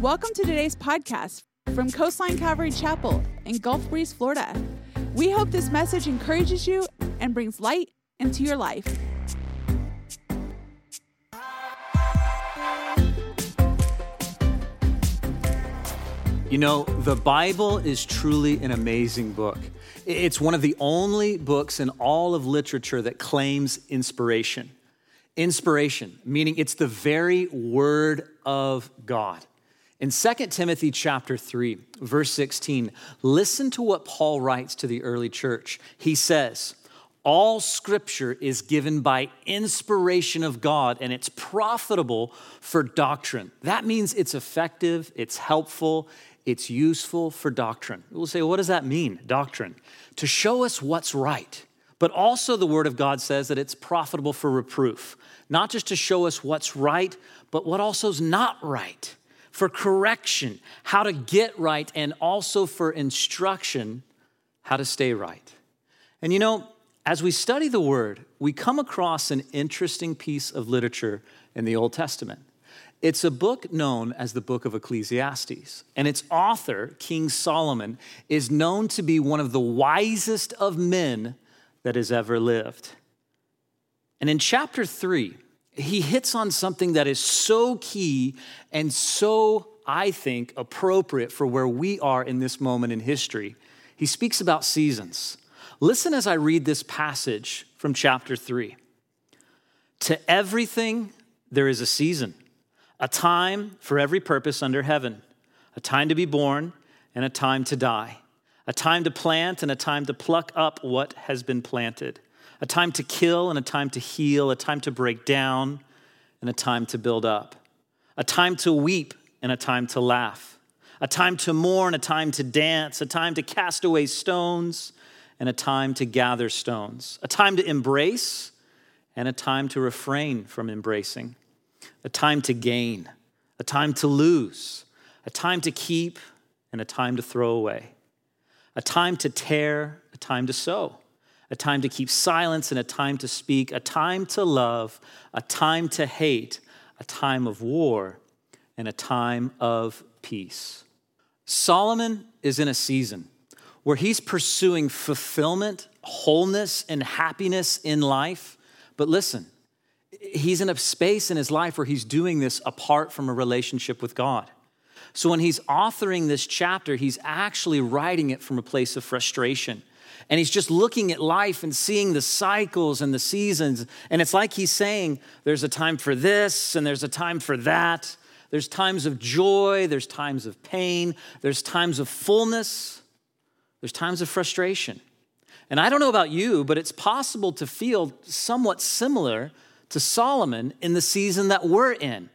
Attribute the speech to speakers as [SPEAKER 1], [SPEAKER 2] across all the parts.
[SPEAKER 1] Welcome to today's podcast from Coastline Calvary Chapel in Gulf Breeze, Florida. We hope this message encourages you and brings light into your life.
[SPEAKER 2] You know, the Bible is truly an amazing book. It's one of the only books in all of literature that claims inspiration. Inspiration, meaning it's the very word of God. In 2 Timothy chapter 3, verse 16, listen to what Paul writes to the early church. He says, all scripture is given by inspiration of God and it's profitable for doctrine. That means it's effective, it's helpful, it's useful for doctrine. We'll say, what does that mean, doctrine? To show us what's right. But also, the Word of God says that it's profitable for reproof, not just to show us what's right, but what also is not right, for correction, how to get right, and also for instruction, how to stay right. And you know, as we study the Word, we come across an interesting piece of literature in the Old Testament. It's a book known as the Book of Ecclesiastes, and its author, King Solomon, is known to be one of the wisest of men that has ever lived. And in chapter three, he hits on something that is so key and so, I think, appropriate for where we are in this moment in history. He speaks about seasons. Listen as I read this passage from chapter three. To everything, there is a season a time for every purpose under heaven, a time to be born and a time to die, a time to plant and a time to pluck up what has been planted, a time to kill and a time to heal, a time to break down and a time to build up, a time to weep and a time to laugh, a time to mourn, a time to dance, a time to cast away stones and a time to gather stones, a time to embrace and a time to refrain from embracing a time to gain, a time to lose, a time to keep, and a time to throw away, a time to tear, a time to sow, a time to keep silence, and a time to speak, a time to love, a time to hate, a time of war, and a time of peace. Solomon is in a season where he's pursuing fulfillment, wholeness, and happiness in life. But listen, he's in a space in his life where he's doing this apart from a relationship with God. So when he's authoring this chapter, he's actually writing it from a place of frustration. And he's just looking at life and seeing the cycles and the seasons. And it's like he's saying, there's a time for this and there's a time for that. There's times of joy, there's times of pain, there's times of fullness, there's times of frustration. And I don't know about you, but it's possible to feel somewhat similar to Solomon in the season that we're in.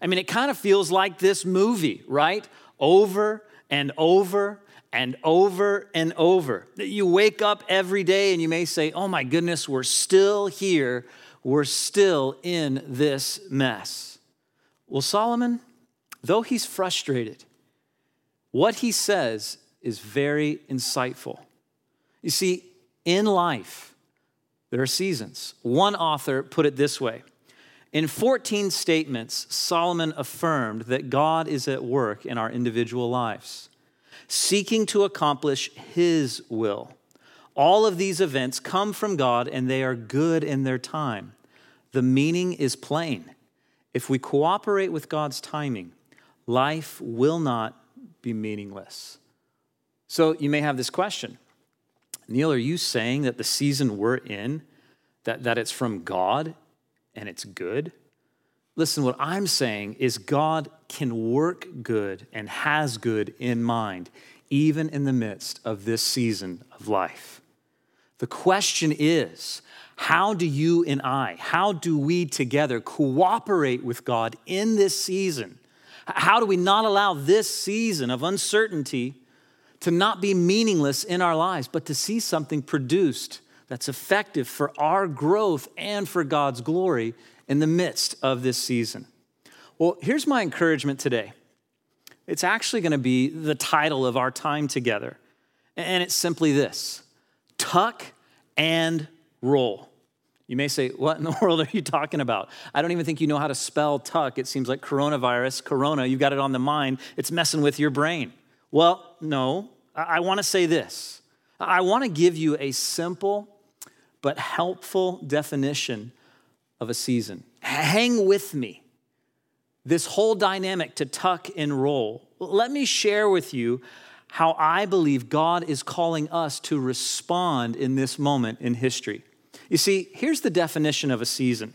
[SPEAKER 2] I mean, it kind of feels like this movie, right? Over and over and over and over. You wake up every day and you may say, Oh my goodness, we're still here. We're still in this mess. Well, Solomon, though he's frustrated, what he says is very insightful. You see, in life, there are seasons. One author put it this way In 14 statements, Solomon affirmed that God is at work in our individual lives, seeking to accomplish his will. All of these events come from God and they are good in their time. The meaning is plain. If we cooperate with God's timing, life will not be meaningless. So you may have this question Neil, are you saying that the season we're in, that, that it's from God and it's good? Listen, what I'm saying is God can work good and has good in mind, even in the midst of this season of life. The question is, how do you and I, how do we together cooperate with God in this season? How do we not allow this season of uncertainty to not be meaningless in our lives, but to see something produced that's effective for our growth and for God's glory in the midst of this season. Well, here's my encouragement today. It's actually going to be the title of our time together. And it's simply this tuck and roll. You may say, What in the world are you talking about? I don't even think you know how to spell tuck. It seems like coronavirus, corona, you've got it on the mind. It's messing with your brain. Well, no. I want to say this I want to give you a simple but helpful definition of a season. Hang with me. This whole dynamic to tuck and roll. Let me share with you how I believe God is calling us to respond in this moment in history. You see, here's the definition of a season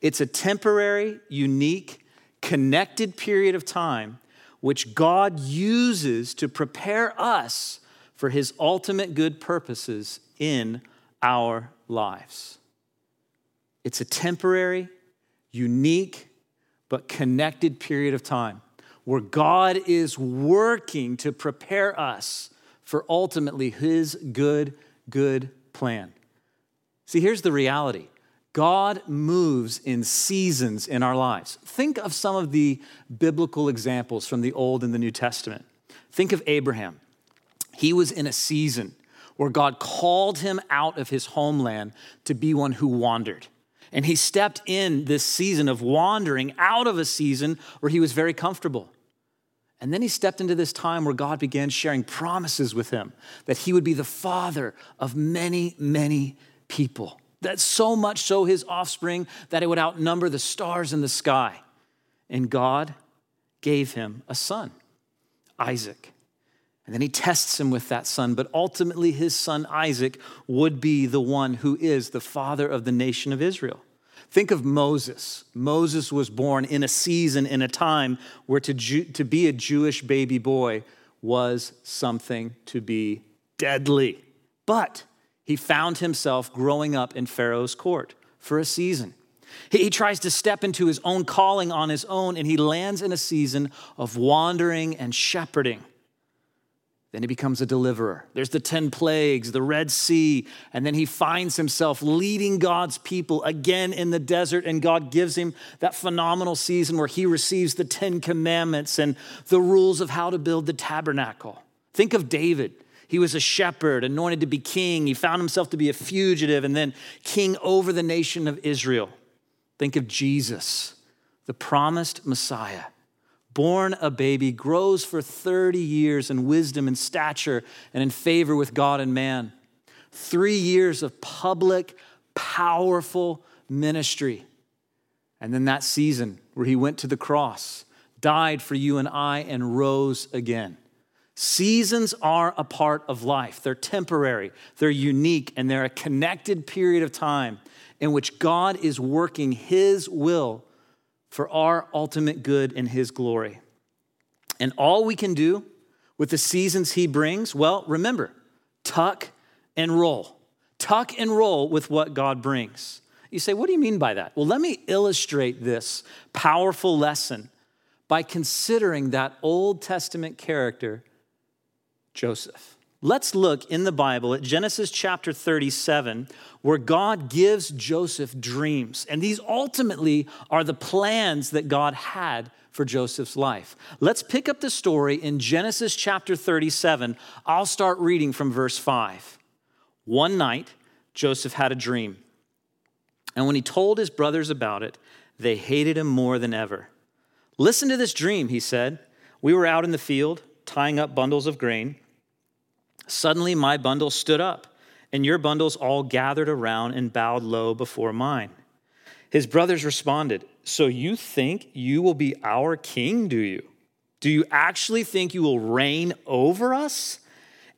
[SPEAKER 2] it's a temporary, unique, connected period of time which God uses to prepare us for his ultimate good purposes in our lives. It's a temporary, unique, but connected period of time where God is working to prepare us for ultimately his good, good plan. See, here's the reality God moves in seasons in our lives. Think of some of the biblical examples from the Old and the New Testament. Think of Abraham. He was in a season where God called him out of his homeland to be one who wandered. And he stepped in this season of wandering out of a season where he was very comfortable. And then he stepped into this time where God began sharing promises with him that he would be the father of many, many people. That so much so his offspring that it would outnumber the stars in the sky. And God gave him a son, Isaac. And then he tests him with that son, but ultimately his son Isaac would be the one who is the father of the nation of Israel. Think of Moses. Moses was born in a season, in a time where to, Ju- to be a Jewish baby boy was something to be deadly. But he found himself growing up in Pharaoh's court for a season. He, he tries to step into his own calling on his own, and he lands in a season of wandering and shepherding. Then he becomes a deliverer. There's the 10 plagues, the Red Sea, and then he finds himself leading God's people again in the desert, and God gives him that phenomenal season where he receives the 10 commandments and the rules of how to build the tabernacle. Think of David. He was a shepherd, anointed to be king. He found himself to be a fugitive and then king over the nation of Israel. Think of Jesus, the promised Messiah born a baby, grows for 30 years in wisdom and stature and in favor with God and man. Three years of public, powerful ministry. And then that season where he went to the cross, died for you and I, and rose again. Seasons are a part of life. They're temporary, they're unique, and they're a connected period of time in which God is working his will for our ultimate good and His glory. And all we can do with the seasons He brings, well, remember, tuck and roll. Tuck and roll with what God brings. You say, what do you mean by that? Well, let me illustrate this powerful lesson by considering that Old Testament character, Joseph. Let's look in the Bible at Genesis chapter 37, where God gives Joseph dreams. And these ultimately are the plans that God had for Joseph's life. Let's pick up the story in Genesis chapter 37. I'll start reading from verse 5. One night, Joseph had a dream. And when he told his brothers about it, they hated him more than ever. Listen to this dream, he said. We were out in the field, tying up bundles of grain. Suddenly my bundle stood up, and your bundles all gathered around and bowed low before mine. His brothers responded, So you think you will be our king, do you? Do you actually think you will reign over us?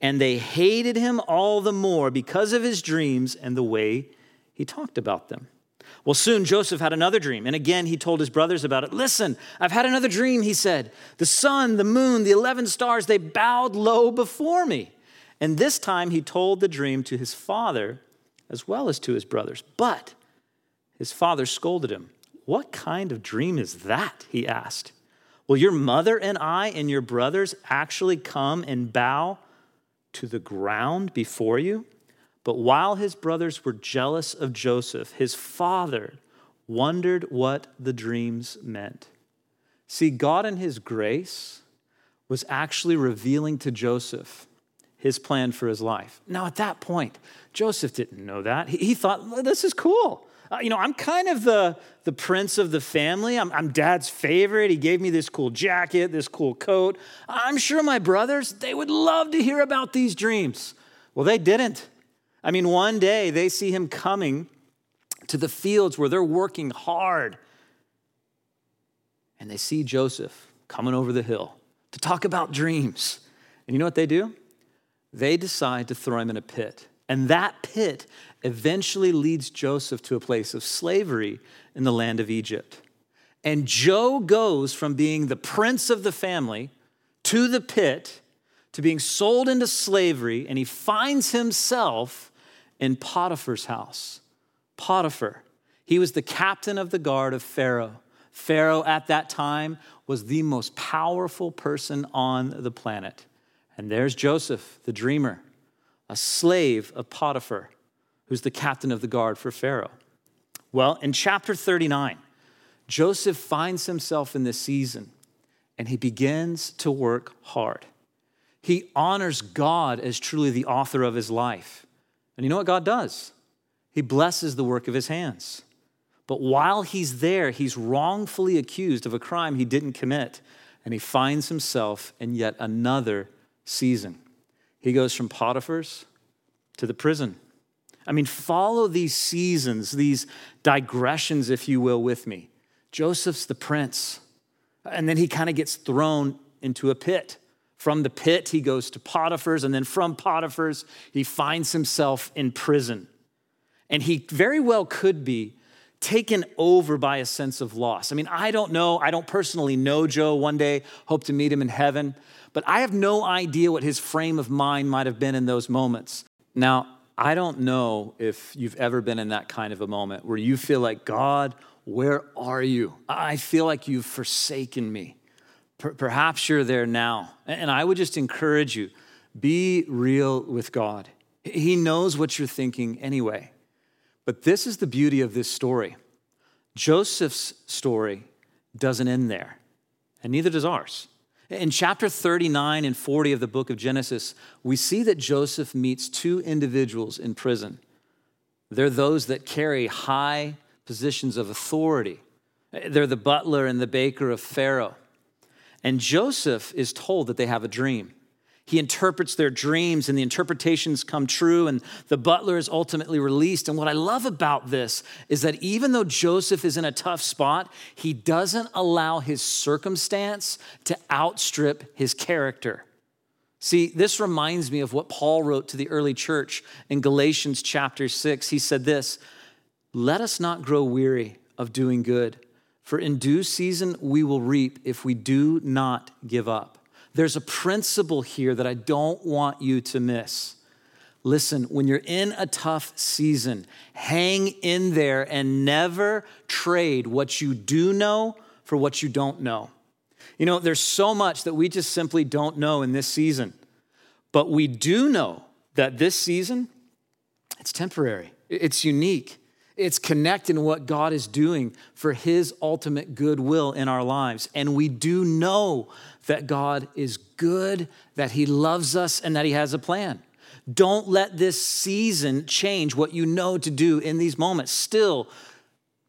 [SPEAKER 2] And they hated him all the more because of his dreams and the way he talked about them. Well, soon Joseph had another dream, and again he told his brothers about it. Listen, I've had another dream, he said. The sun, the moon, the 11 stars, they bowed low before me. And this time he told the dream to his father as well as to his brothers. But his father scolded him. What kind of dream is that? He asked. Will your mother and I and your brothers actually come and bow to the ground before you? But while his brothers were jealous of Joseph, his father wondered what the dreams meant. See, God in his grace was actually revealing to Joseph his plan for his life. Now, at that point, Joseph didn't know that. He, he thought, this is cool. Uh, you know, I'm kind of the, the prince of the family. I'm, I'm dad's favorite. He gave me this cool jacket, this cool coat. I'm sure my brothers, they would love to hear about these dreams. Well, they didn't. I mean, one day they see him coming to the fields where they're working hard. And they see Joseph coming over the hill to talk about dreams. And you know what they do? They decide to throw him in a pit. And that pit eventually leads Joseph to a place of slavery in the land of Egypt. And Joe goes from being the prince of the family to the pit to being sold into slavery, and he finds himself in Potiphar's house. Potiphar, he was the captain of the guard of Pharaoh. Pharaoh at that time was the most powerful person on the planet. And there's Joseph, the dreamer, a slave of Potiphar, who's the captain of the guard for Pharaoh. Well, in chapter 39, Joseph finds himself in this season and he begins to work hard. He honors God as truly the author of his life. And you know what God does? He blesses the work of his hands. But while he's there, he's wrongfully accused of a crime he didn't commit, and he finds himself in yet another season. He goes from Potiphar's to the prison. I mean, follow these seasons, these digressions, if you will, with me. Joseph's the prince, and then he kind of gets thrown into a pit. From the pit, he goes to Potiphar's, and then from Potiphar's, he finds himself in prison. And he very well could be taken over by a sense of loss. I mean, I don't know, I don't personally know Joe. One day, hope to meet him in heaven, but I have no idea what his frame of mind might have been in those moments. Now, I don't know if you've ever been in that kind of a moment where you feel like, God, where are you? I feel like you've forsaken me. Perhaps you're there now. And I would just encourage you be real with God. He knows what you're thinking anyway. But this is the beauty of this story. Joseph's story doesn't end there, and neither does ours. In chapter 39 and 40 of the book of Genesis, we see that Joseph meets two individuals in prison. They're those that carry high positions of authority. They're the butler and the baker of Pharaoh. And Joseph is told that they have a dream. He interprets their dreams, and the interpretations come true, and the butler is ultimately released. And what I love about this is that even though Joseph is in a tough spot, he doesn't allow his circumstance to outstrip his character. See, this reminds me of what Paul wrote to the early church in Galatians chapter 6. He said this Let us not grow weary of doing good, for in due season we will reap if we do not give up. There's a principle here that I don't want you to miss. Listen, when you're in a tough season, hang in there and never trade what you do know for what you don't know. You know, there's so much that we just simply don't know in this season. But we do know that this season, it's temporary, it's unique. It's connected in what God is doing for His ultimate goodwill in our lives. And we do know that God is good, that He loves us, and that He has a plan. Don't let this season change what you know to do in these moments. Still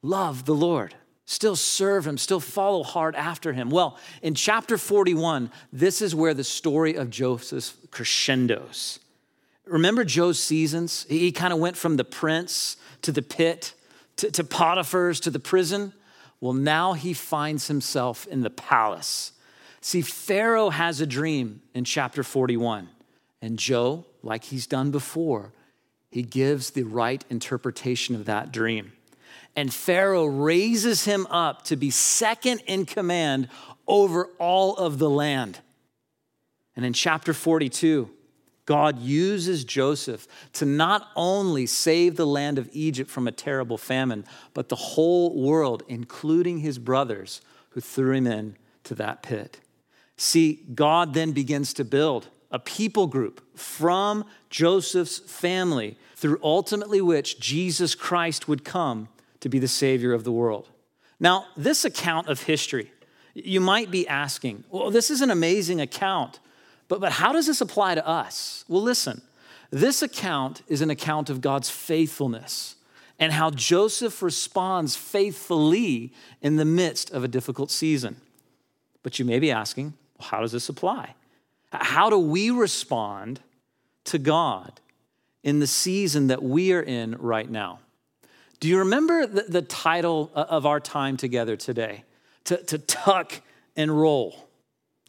[SPEAKER 2] love the Lord, still serve Him, still follow hard after Him. Well, in chapter 41, this is where the story of Joseph crescendos. Remember Joe's seasons? He kind of went from the prince to the pit to, to Potiphar's to the prison. Well, now he finds himself in the palace. See, Pharaoh has a dream in chapter 41, and Joe, like he's done before, he gives the right interpretation of that dream. And Pharaoh raises him up to be second in command over all of the land. And in chapter 42, God uses Joseph to not only save the land of Egypt from a terrible famine, but the whole world, including his brothers who threw him in to that pit. See, God then begins to build a people group from Joseph's family through ultimately which Jesus Christ would come to be the Savior of the world. Now, this account of history, you might be asking, well, this is an amazing account, but, but how does this apply to us? Well, listen, this account is an account of God's faithfulness and how Joseph responds faithfully in the midst of a difficult season. But you may be asking, how does this apply? How do we respond to God in the season that we are in right now? Do you remember the, the title uh, of our time together today? To, to tuck and roll.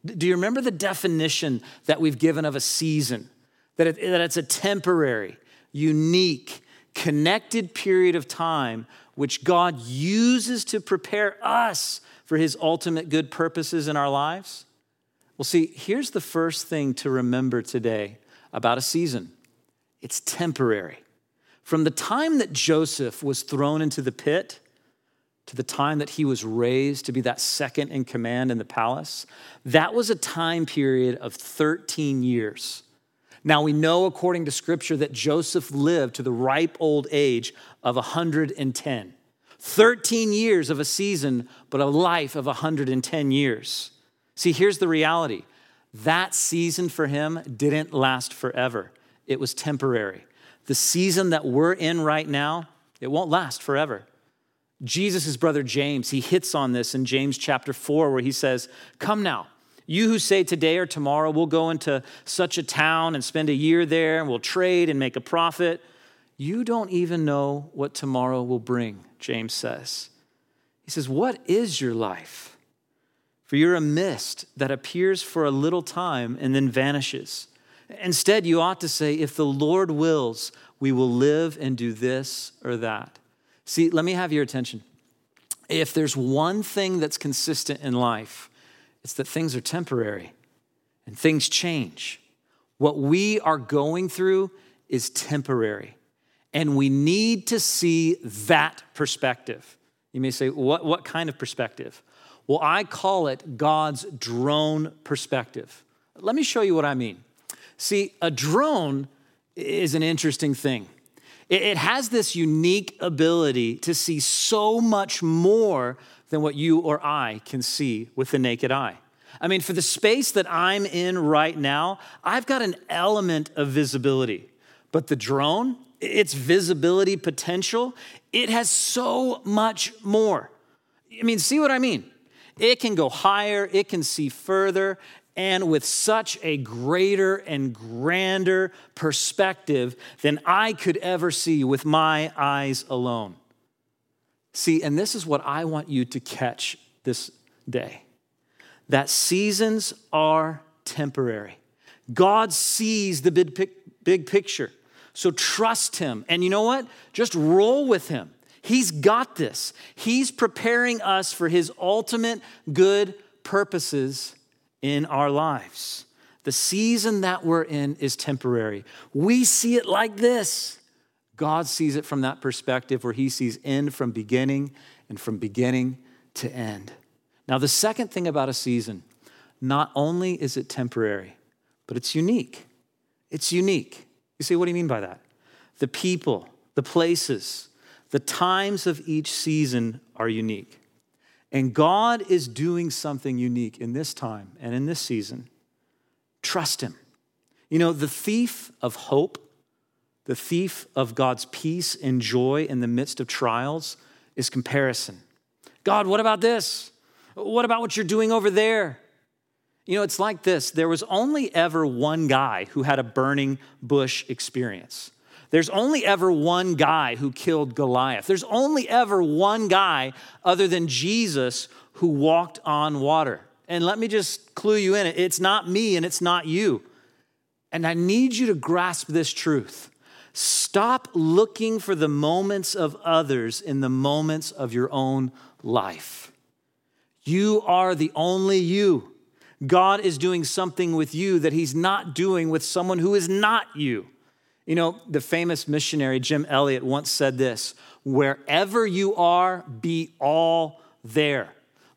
[SPEAKER 2] Do you remember the definition that we've given of a season? That, it, that it's a temporary, unique, connected period of time which God uses to prepare us for his ultimate good purposes in our lives? Well, see, here's the first thing to remember today about a season it's temporary. From the time that Joseph was thrown into the pit to the time that he was raised to be that second in command in the palace, that was a time period of 13 years. Now we know, according to scripture, that Joseph lived to the ripe old age of 110. 13 years of a season, but a life of 110 years. See, here's the reality that season for him didn't last forever, it was temporary. The season that we're in right now, it won't last forever. Jesus' brother James, he hits on this in James chapter 4, where he says, Come now, you who say today or tomorrow we'll go into such a town and spend a year there and we'll trade and make a profit, you don't even know what tomorrow will bring, James says. He says, What is your life? For you're a mist that appears for a little time and then vanishes. Instead, you ought to say, If the Lord wills, we will live and do this or that. See, let me have your attention. If there's one thing that's consistent in life, it's that things are temporary and things change. What we are going through is temporary, and we need to see that perspective. You may say, What, what kind of perspective? Well, I call it God's drone perspective. Let me show you what I mean. See, a drone is an interesting thing. It has this unique ability to see so much more than what you or I can see with the naked eye. I mean, for the space that I'm in right now, I've got an element of visibility. But the drone, its visibility potential, it has so much more. I mean, see what I mean? It can go higher, it can see further, and with such a greater and grander perspective than I could ever see with my eyes alone. See, and this is what I want you to catch this day that seasons are temporary. God sees the big, big picture. So trust Him. And you know what? Just roll with Him. He's got this. He's preparing us for His ultimate good purposes in our lives. The season that we're in is temporary. We see it like this. God sees it from that perspective where he sees end from beginning and from beginning to end. Now, the second thing about a season, not only is it temporary, but it's unique. It's unique. You say, what do you mean by that? The people, the places, the times of each season are unique. And God is doing something unique in this time and in this season. Trust Him. You know, the thief of hope, the thief of God's peace and joy in the midst of trials is comparison. God, what about this? What about what you're doing over there? You know, it's like this there was only ever one guy who had a burning bush experience. There's only ever one guy who killed Goliath. There's only ever one guy other than Jesus who walked on water. And let me just clue you in it's not me and it's not you. And I need you to grasp this truth. Stop looking for the moments of others in the moments of your own life. You are the only you. God is doing something with you that He's not doing with someone who is not you. You know, the famous missionary Jim Elliot once said this wherever you are, be all there.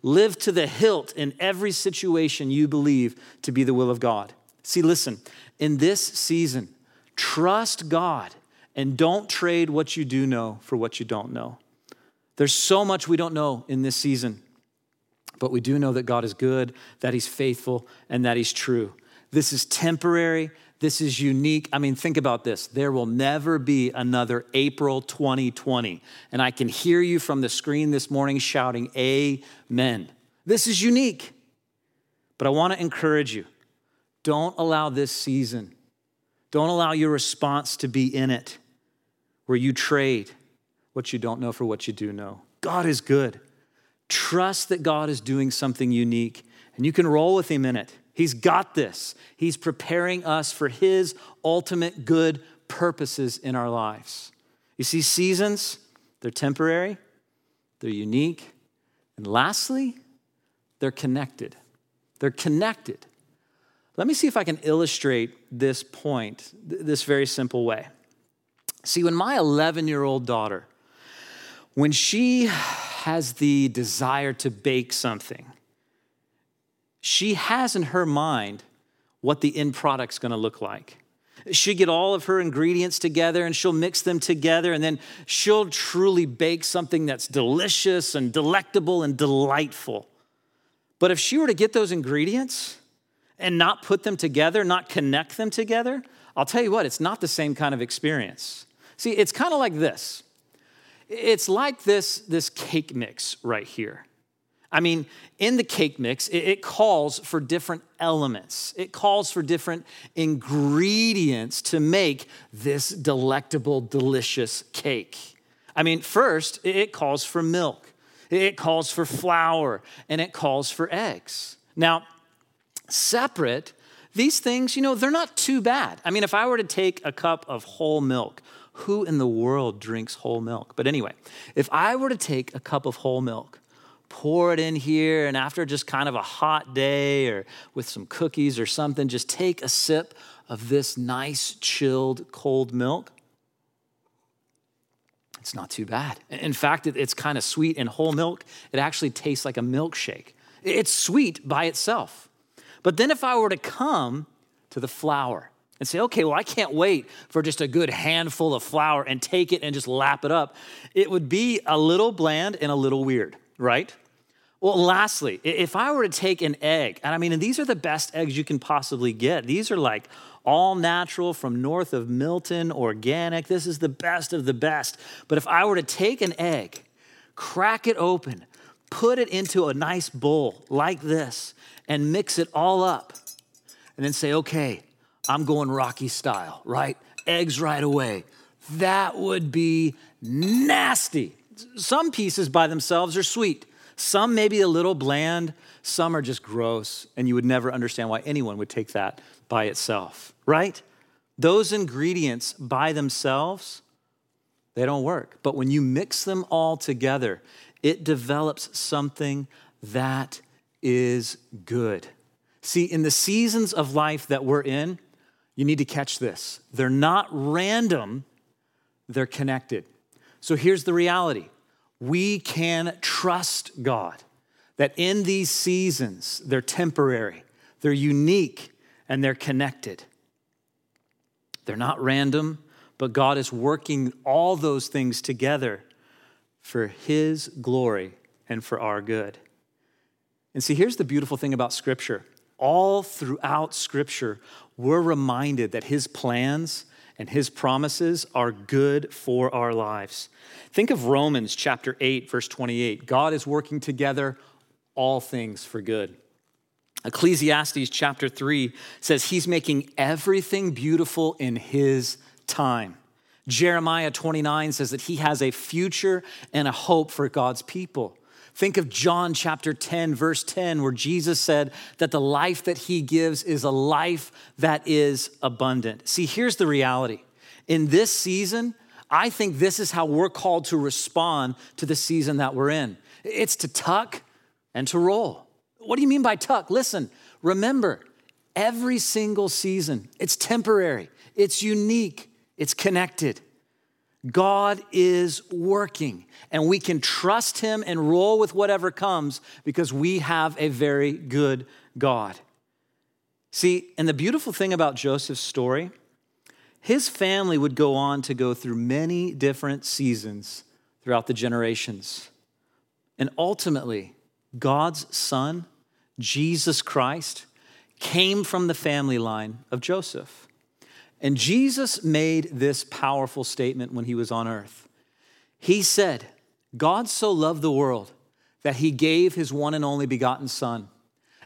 [SPEAKER 2] Live to the hilt in every situation you believe to be the will of God. See, listen, in this season, trust God and don't trade what you do know for what you don't know. There's so much we don't know in this season, but we do know that God is good, that He's faithful, and that He's true. This is temporary, This is unique. I mean, think about this. There will never be another April 2020. And I can hear you from the screen this morning shouting, Amen. This is unique. But I want to encourage you don't allow this season, don't allow your response to be in it where you trade what you don't know for what you do know. God is good. Trust that God is doing something unique, and you can roll with Him in it. He's got this. He's preparing us for His ultimate good purposes in our lives. You see, seasons, they're temporary, they're unique, and lastly, they're connected. They're connected. Let me see if I can illustrate this point this very simple way. See, when my 11 year old daughter, when she has the desire to bake something, she has in her mind what the end product's gonna look like. She'll get all of her ingredients together and she'll mix them together, and then she'll truly bake something that's delicious and delectable and delightful. But if she were to get those ingredients and not put them together, not connect them together, I'll tell you what, it's not the same kind of experience. See, it's kind of like this. It's like this, this cake mix right here. I mean, in the cake mix, it, calls for different elements. It calls for different ingredients to make this delectable, delicious cake. I mean, first, it calls for milk, it calls for flour, and it calls for eggs. Now, separate, these things, you know, they're not too bad. I mean, if I were to take a cup of whole milk, who in the world drinks whole milk? But anyway, if I were to take a cup of whole milk, pour it in here, and after just kind of a hot day or with some cookies or something, just take a sip of this nice, chilled, cold milk. It's not too bad. In fact, it's kind of sweet in whole milk. It actually tastes like a milkshake. It's sweet by itself. But then if I were to come to the flour and say, okay, well, I can't wait for just a good handful of flour and take it and just lap it up, it would be a little bland and a little weird, right? Well, lastly, if I were to take an egg, and I mean, and these are the best eggs you can possibly get. These are like all natural from north of Milton, organic. This is the best of the best. But if I were to take an egg, crack it open, put it into a nice bowl like this, and mix it all up, and then say, okay, I'm going Rocky style, right? Eggs right away. That would be nasty. Some pieces by themselves are sweet. Some may be a little bland, some are just gross, and you would never understand why anyone would take that by itself, right? Those ingredients by themselves, they don't work. But when you mix them all together, it develops something that is good. See, in the seasons of life that we're in, you need to catch this. They're not random, they're connected. So here's the reality we can trust God that in these seasons, they're temporary, they're unique, and they're connected. They're not random, but God is working all those things together for His glory and for our good. And see, here's the beautiful thing about Scripture. All throughout Scripture, we're reminded that His plans and his promises are good for our lives. Think of Romans chapter 8, verse 28. God is working together all things for good. Ecclesiastes chapter 3 says he's making everything beautiful in his time. Jeremiah 29 says that he has a future and a hope for God's people. Think of John chapter 10, verse 10, where Jesus said that the life that he gives is a life that is abundant. See, here's the reality. In this season, I think this is how we're called to respond to the season that we're in it's to tuck and to roll. What do you mean by tuck? Listen, remember, every single season, it's temporary, it's unique, it's connected. God is working, and we can trust Him and roll with whatever comes because we have a very good God. See, and the beautiful thing about Joseph's story, his family would go on to go through many different seasons throughout the generations. And ultimately, God's son, Jesus Christ, came from the family line of Joseph. And Jesus made this powerful statement when he was on earth. He said, God so loved the world that he gave his one and only begotten Son,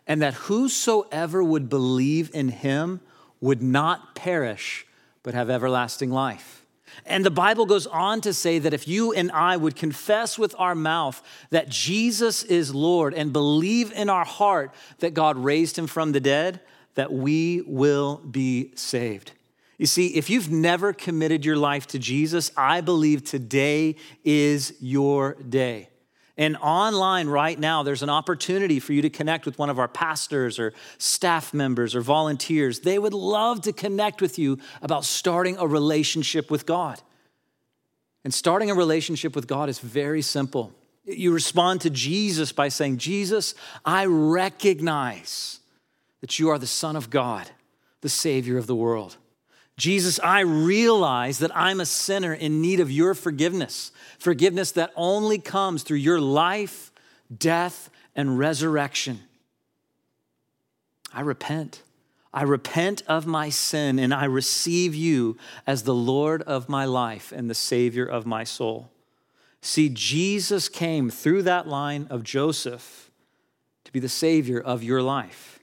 [SPEAKER 2] and that whosoever would believe in him would not perish, but have everlasting life. And the Bible goes on to say that if you and I would confess with our mouth that Jesus is Lord and believe in our heart that God raised him from the dead, that we will be saved. You see, if you've never committed your life to Jesus, I believe today is your day. And online right now, there's an opportunity for you to connect with one of our pastors or staff members or volunteers. They would love to connect with you about starting a relationship with God. And starting a relationship with God is very simple. You respond to Jesus by saying, Jesus, I recognize that you are the Son of God, the Savior of the world. Jesus, I realize that I'm a sinner in need of your forgiveness, forgiveness that only comes through your life, death, and resurrection. I repent. I repent of my sin and I receive you as the Lord of my life and the Savior of my soul. See, Jesus came through that line of Joseph to be the Savior of your life.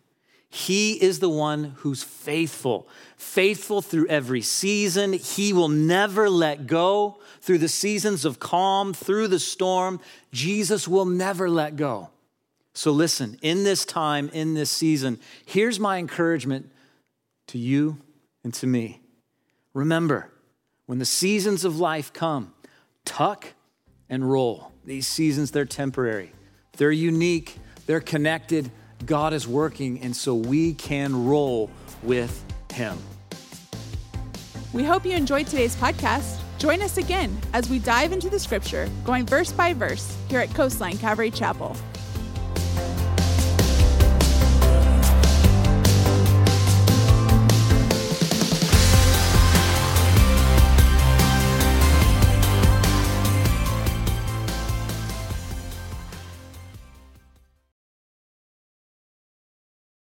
[SPEAKER 2] He is the one who's faithful, faithful through every season. He will never let go through the seasons of calm, through the storm. Jesus will never let go. So, listen, in this time, in this season, here's my encouragement to you and to me. Remember, when the seasons of life come, tuck and roll. These seasons, they're temporary, they're unique, they're connected God is working, and so we can roll with Him.
[SPEAKER 1] We hope you enjoyed today's podcast. Join us again as we dive into the scripture, going verse by verse, here at Coastline Calvary Chapel.